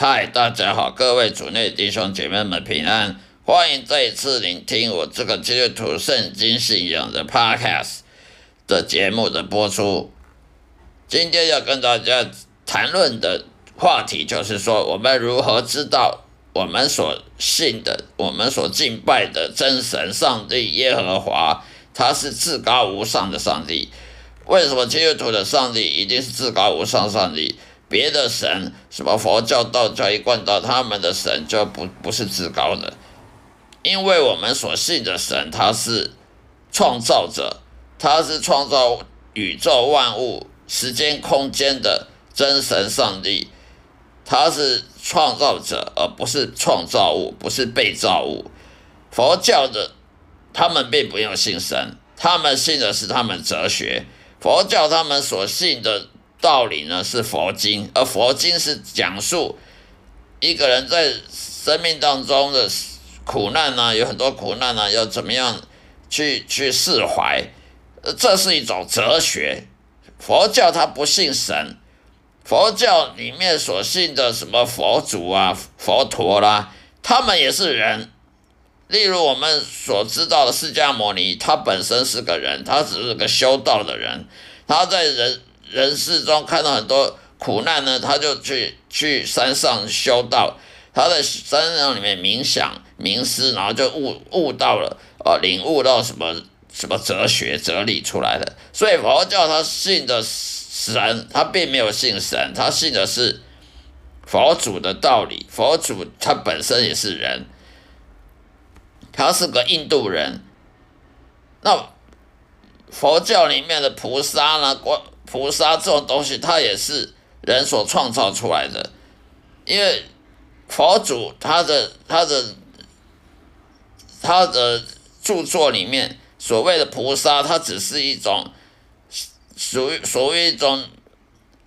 嗨，大家好，各位主内弟兄姐妹们平安，欢迎再一次聆听我这个基督徒圣经信仰的 Podcast 的节目的播出。今天要跟大家谈论的话题就是说，我们如何知道我们所信的、我们所敬拜的真神上帝耶和华，他是至高无上的上帝。为什么基督徒的上帝一定是至高无上上帝？别的神，什么佛教、道教一贯道，他们的神就不不是至高的，因为我们所信的神，他是创造者，他是创造宇宙万物、时间空间的真神上帝，他是创造者，而不是创造物，不是被造物。佛教的他们并不用信神，他们信的是他们哲学。佛教他们所信的。道理呢是佛经，而佛经是讲述一个人在生命当中的苦难呢，有很多苦难呢，要怎么样去去释怀，这是一种哲学。佛教它不信神，佛教里面所信的什么佛祖啊、佛陀啦，他们也是人。例如我们所知道的释迦牟尼，他本身是个人，他只是个修道的人，他在人。人世中看到很多苦难呢，他就去去山上修道，他在山上里面冥想冥思，然后就悟悟到了，呃，领悟到什么什么哲学哲理出来的。所以佛教他信的神，他并没有信神，他信的是佛祖的道理。佛祖他本身也是人，他是个印度人。那佛教里面的菩萨呢？关菩萨这种东西，它也是人所创造出来的，因为佛祖他的他的他的著作里面所谓的菩萨，它只是一种属于属于一种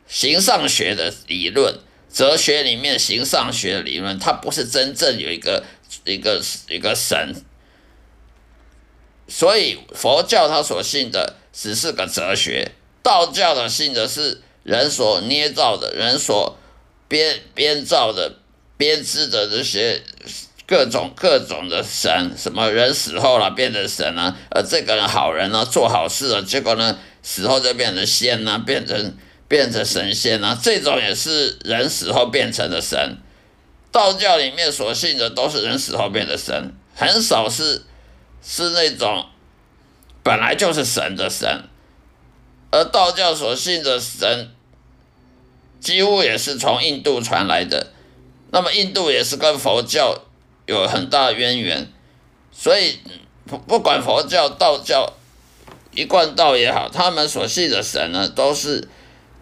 形上学的理论，哲学里面形上学的理论，它不是真正有一个一个一个神，所以佛教他所信的只是个哲学。道教的信的是人所捏造的，人所编编造的、编织的这些各种各种的神，什么人死后了变成神啊，呃，这个人好人呢，做好事了，结果呢死后就变成仙呐，变成变成神仙啊，这种也是人死后变成的神。道教里面所信的都是人死后变的神，很少是是那种本来就是神的神。而道教所信的神，几乎也是从印度传来的。那么印度也是跟佛教有很大渊源，所以不不管佛教、道教、一贯道也好，他们所信的神呢，都是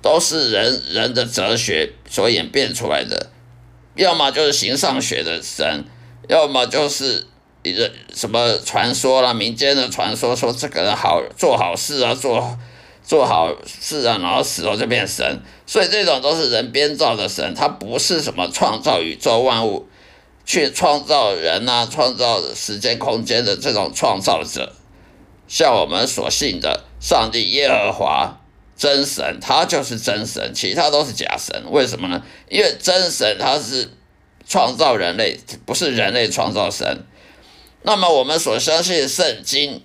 都是人人的哲学所演变出来的，要么就是形上学的神，要么就是一个什么传说啦、民间的传说，说这个人好做好事啊，做。做好事啊，然后死后就变神，所以这种都是人编造的神，他不是什么创造宇宙万物、去创造人啊、创造时间空间的这种创造者。像我们所信的上帝耶和华真神，他就是真神，其他都是假神。为什么呢？因为真神他是创造人类，不是人类创造神。那么我们所相信的圣经，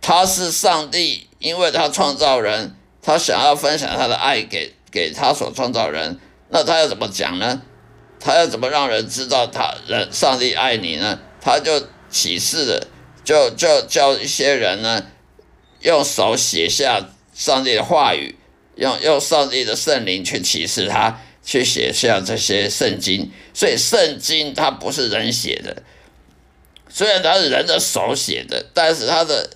他是上帝。因为他创造人，他想要分享他的爱给给他所创造人，那他要怎么讲呢？他要怎么让人知道他人上帝爱你呢？他就启示了，就就叫一些人呢，用手写下上帝的话语，用用上帝的圣灵去启示他，去写下这些圣经。所以圣经它不是人写的，虽然它是人的手写的，但是它的。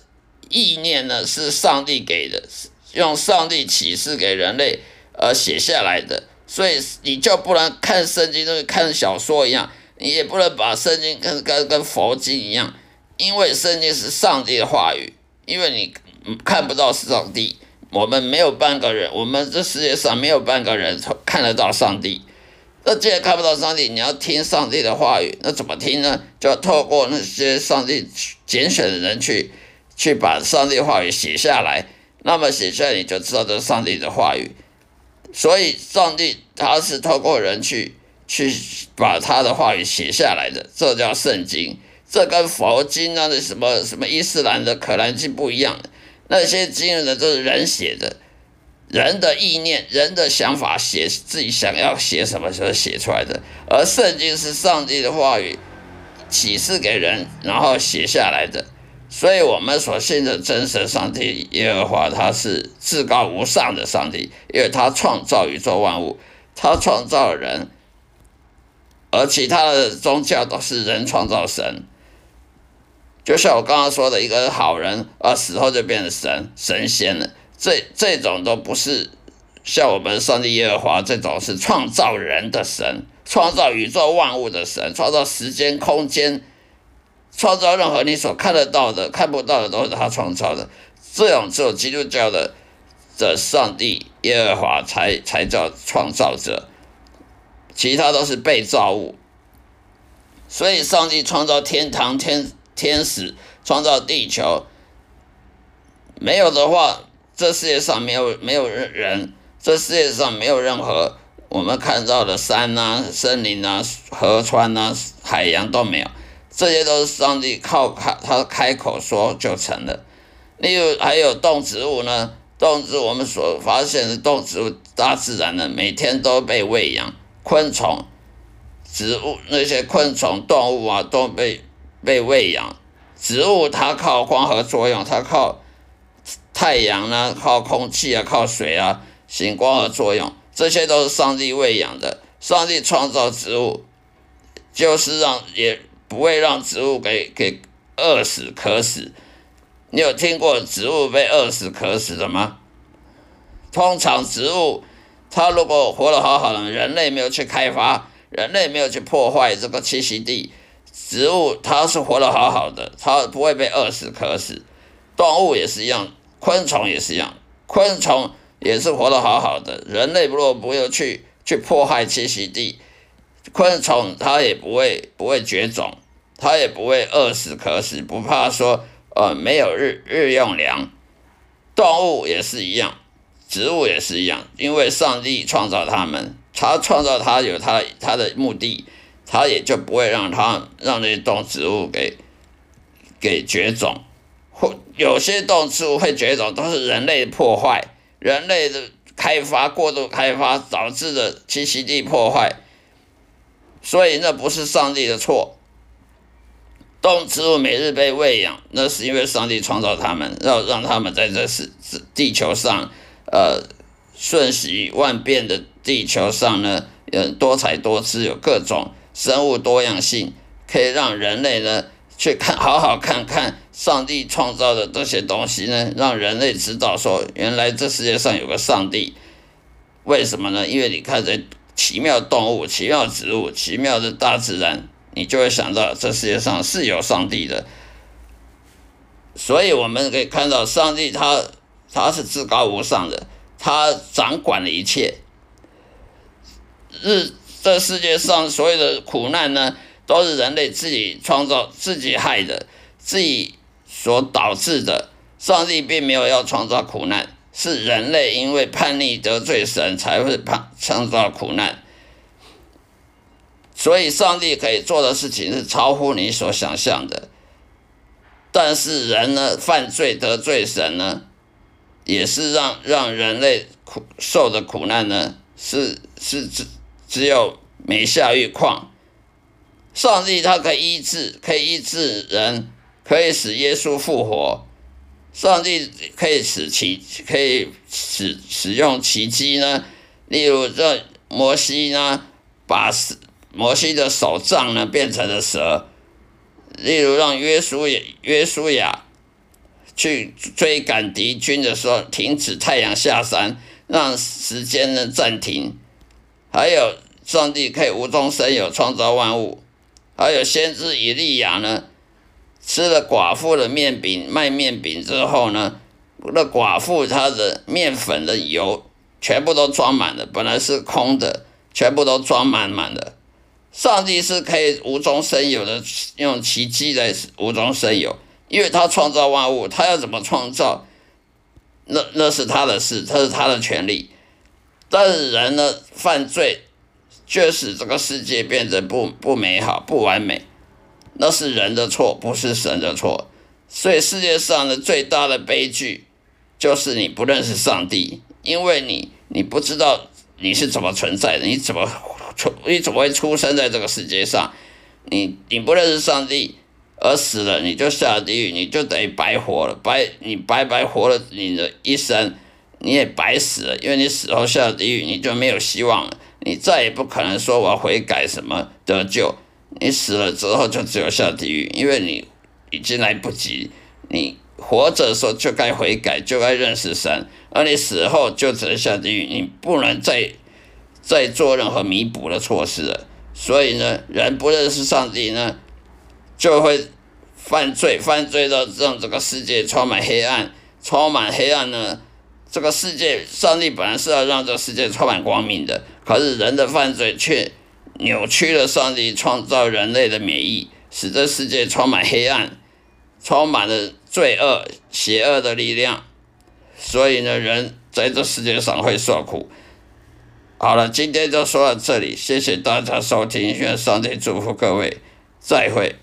意念呢是上帝给的，用上帝启示给人类而写下来的，所以你就不能看圣经就看小说一样，你也不能把圣经跟跟跟佛经一样，因为圣经是上帝的话语，因为你看不到上帝，我们没有半个人，我们这世界上没有半个人看得到上帝，那既然看不到上帝，你要听上帝的话语，那怎么听呢？就要透过那些上帝拣选的人去。去把上帝话语写下来，那么写下来你就知道这是上帝的话语。所以，上帝他是透过人去去把他的话语写下来的，这叫圣经。这跟佛经啊，那什么什么伊斯兰的可兰经不一样。那些经呢，都是人写的，人的意念、人的想法写自己想要写什么时候写出来的。而圣经是上帝的话语启示给人，然后写下来的。所以，我们所信的真神上帝耶和华，他是至高无上的上帝，因为他创造宇宙万物，他创造人，而其他的宗教都是人创造神。就像我刚刚说的，一个好人啊，死后就变成神神仙了，这这种都不是像我们上帝耶和华这种是创造人的神，创造宇宙万物的神，创造时间空间。创造任何你所看得到的、看不到的，都是他创造的。这种只有基督教的的上帝耶和华才才叫创造者，其他都是被造物。所以，上帝创造天堂、天天使，创造地球，没有的话，这世界上没有没有人，这世界上没有任何我们看到的山啊、森林啊、河川啊、海洋都没有。这些都是上帝靠开他开口说就成了。例如还有动植物呢，动植物我们所发现的动植物，大自然呢每天都被喂养，昆虫、植物那些昆虫动物啊都被被喂养。植物它靠光合作用，它靠太阳呢，靠空气啊，靠水啊，行光合作用，这些都是上帝喂养的。上帝创造植物，就是让也。不会让植物给给饿死渴死。你有听过植物被饿死渴死的吗？通常植物它如果活得好好的，人类没有去开发，人类没有去破坏这个栖息地，植物它是活得好好的，它不会被饿死渴死。动物也是一样，昆虫也是一样，昆虫也是活得好好的，人类如果不要去去破坏栖息地，昆虫它也不会不会绝种。它也不会饿死渴死，不怕说呃没有日日用粮。动物也是一样，植物也是一样，因为上帝创造它们，他创造它有他他的目的，他也就不会让它让那些动植物给给绝种，有些动植物会绝种，都是人类破坏，人类的开发过度开发导致的栖息地破坏，所以那不是上帝的错。动植物每日被喂养，那是因为上帝创造他们，让让他们在这是地球上，呃，瞬息万变的地球上呢，呃，多彩多姿，有各种生物多样性，可以让人类呢去看，好好看看上帝创造的这些东西呢，让人类知道说，原来这世界上有个上帝。为什么呢？因为你看这奇妙动物、奇妙植物、奇妙的大自然。你就会想到，这世界上是有上帝的，所以我们可以看到，上帝他他是至高无上的，他掌管了一切。日这世界上所有的苦难呢，都是人类自己创造、自己害的、自己所导致的。上帝并没有要创造苦难，是人类因为叛逆得罪神，才会创创造苦难。所以，上帝可以做的事情是超乎你所想象的，但是人呢，犯罪得罪神呢，也是让让人类苦受的苦难呢，是是只只有每下愈况。上帝他可以医治，可以医治人，可以使耶稣复活。上帝可以使奇，可以使使用奇迹呢，例如这摩西呢，把摩西的手杖呢，变成了蛇，例如让约书亚约书亚去追赶敌军的时候，停止太阳下山，让时间呢暂停。还有上帝可以无中生有创造万物，还有先知以利亚呢，吃了寡妇的面饼卖面饼之后呢，那寡妇她的面粉的油全部都装满了，本来是空的，全部都装满满的。上帝是可以无中生有的，用奇迹来无中生有，因为他创造万物，他要怎么创造，那那是他的事，他是他的权利。但是人呢，犯罪却使这个世界变得不不美好、不完美。那是人的错，不是神的错。所以世界上的最大的悲剧，就是你不认识上帝，因为你你不知道你是怎么存在的，你怎么出你怎么会出生在这个世界上？你你不认识上帝而死了，你就下地狱，你就等于白活了，白你白白活了你的一生，你也白死了，因为你死后下地狱，你就没有希望了，你再也不可能说我悔改什么得救，你死了之后就只有下地狱，因为你已经来不及，你活着的时候就该悔改，就该认识神，而你死后就只能下地狱，你不能再再做任何弥补的措施了。所以呢，人不认识上帝呢，就会犯罪，犯罪到让这个世界充满黑暗，充满黑暗呢。这个世界，上帝本来是要让这个世界充满光明的，可是人的犯罪却扭曲了上帝创造人类的免疫，使这世界充满黑暗，充满了罪恶、邪恶的力量。所以呢，人在这世界上会受苦。好了，今天就说到这里，谢谢大家收听，愿上帝祝福各位，再会。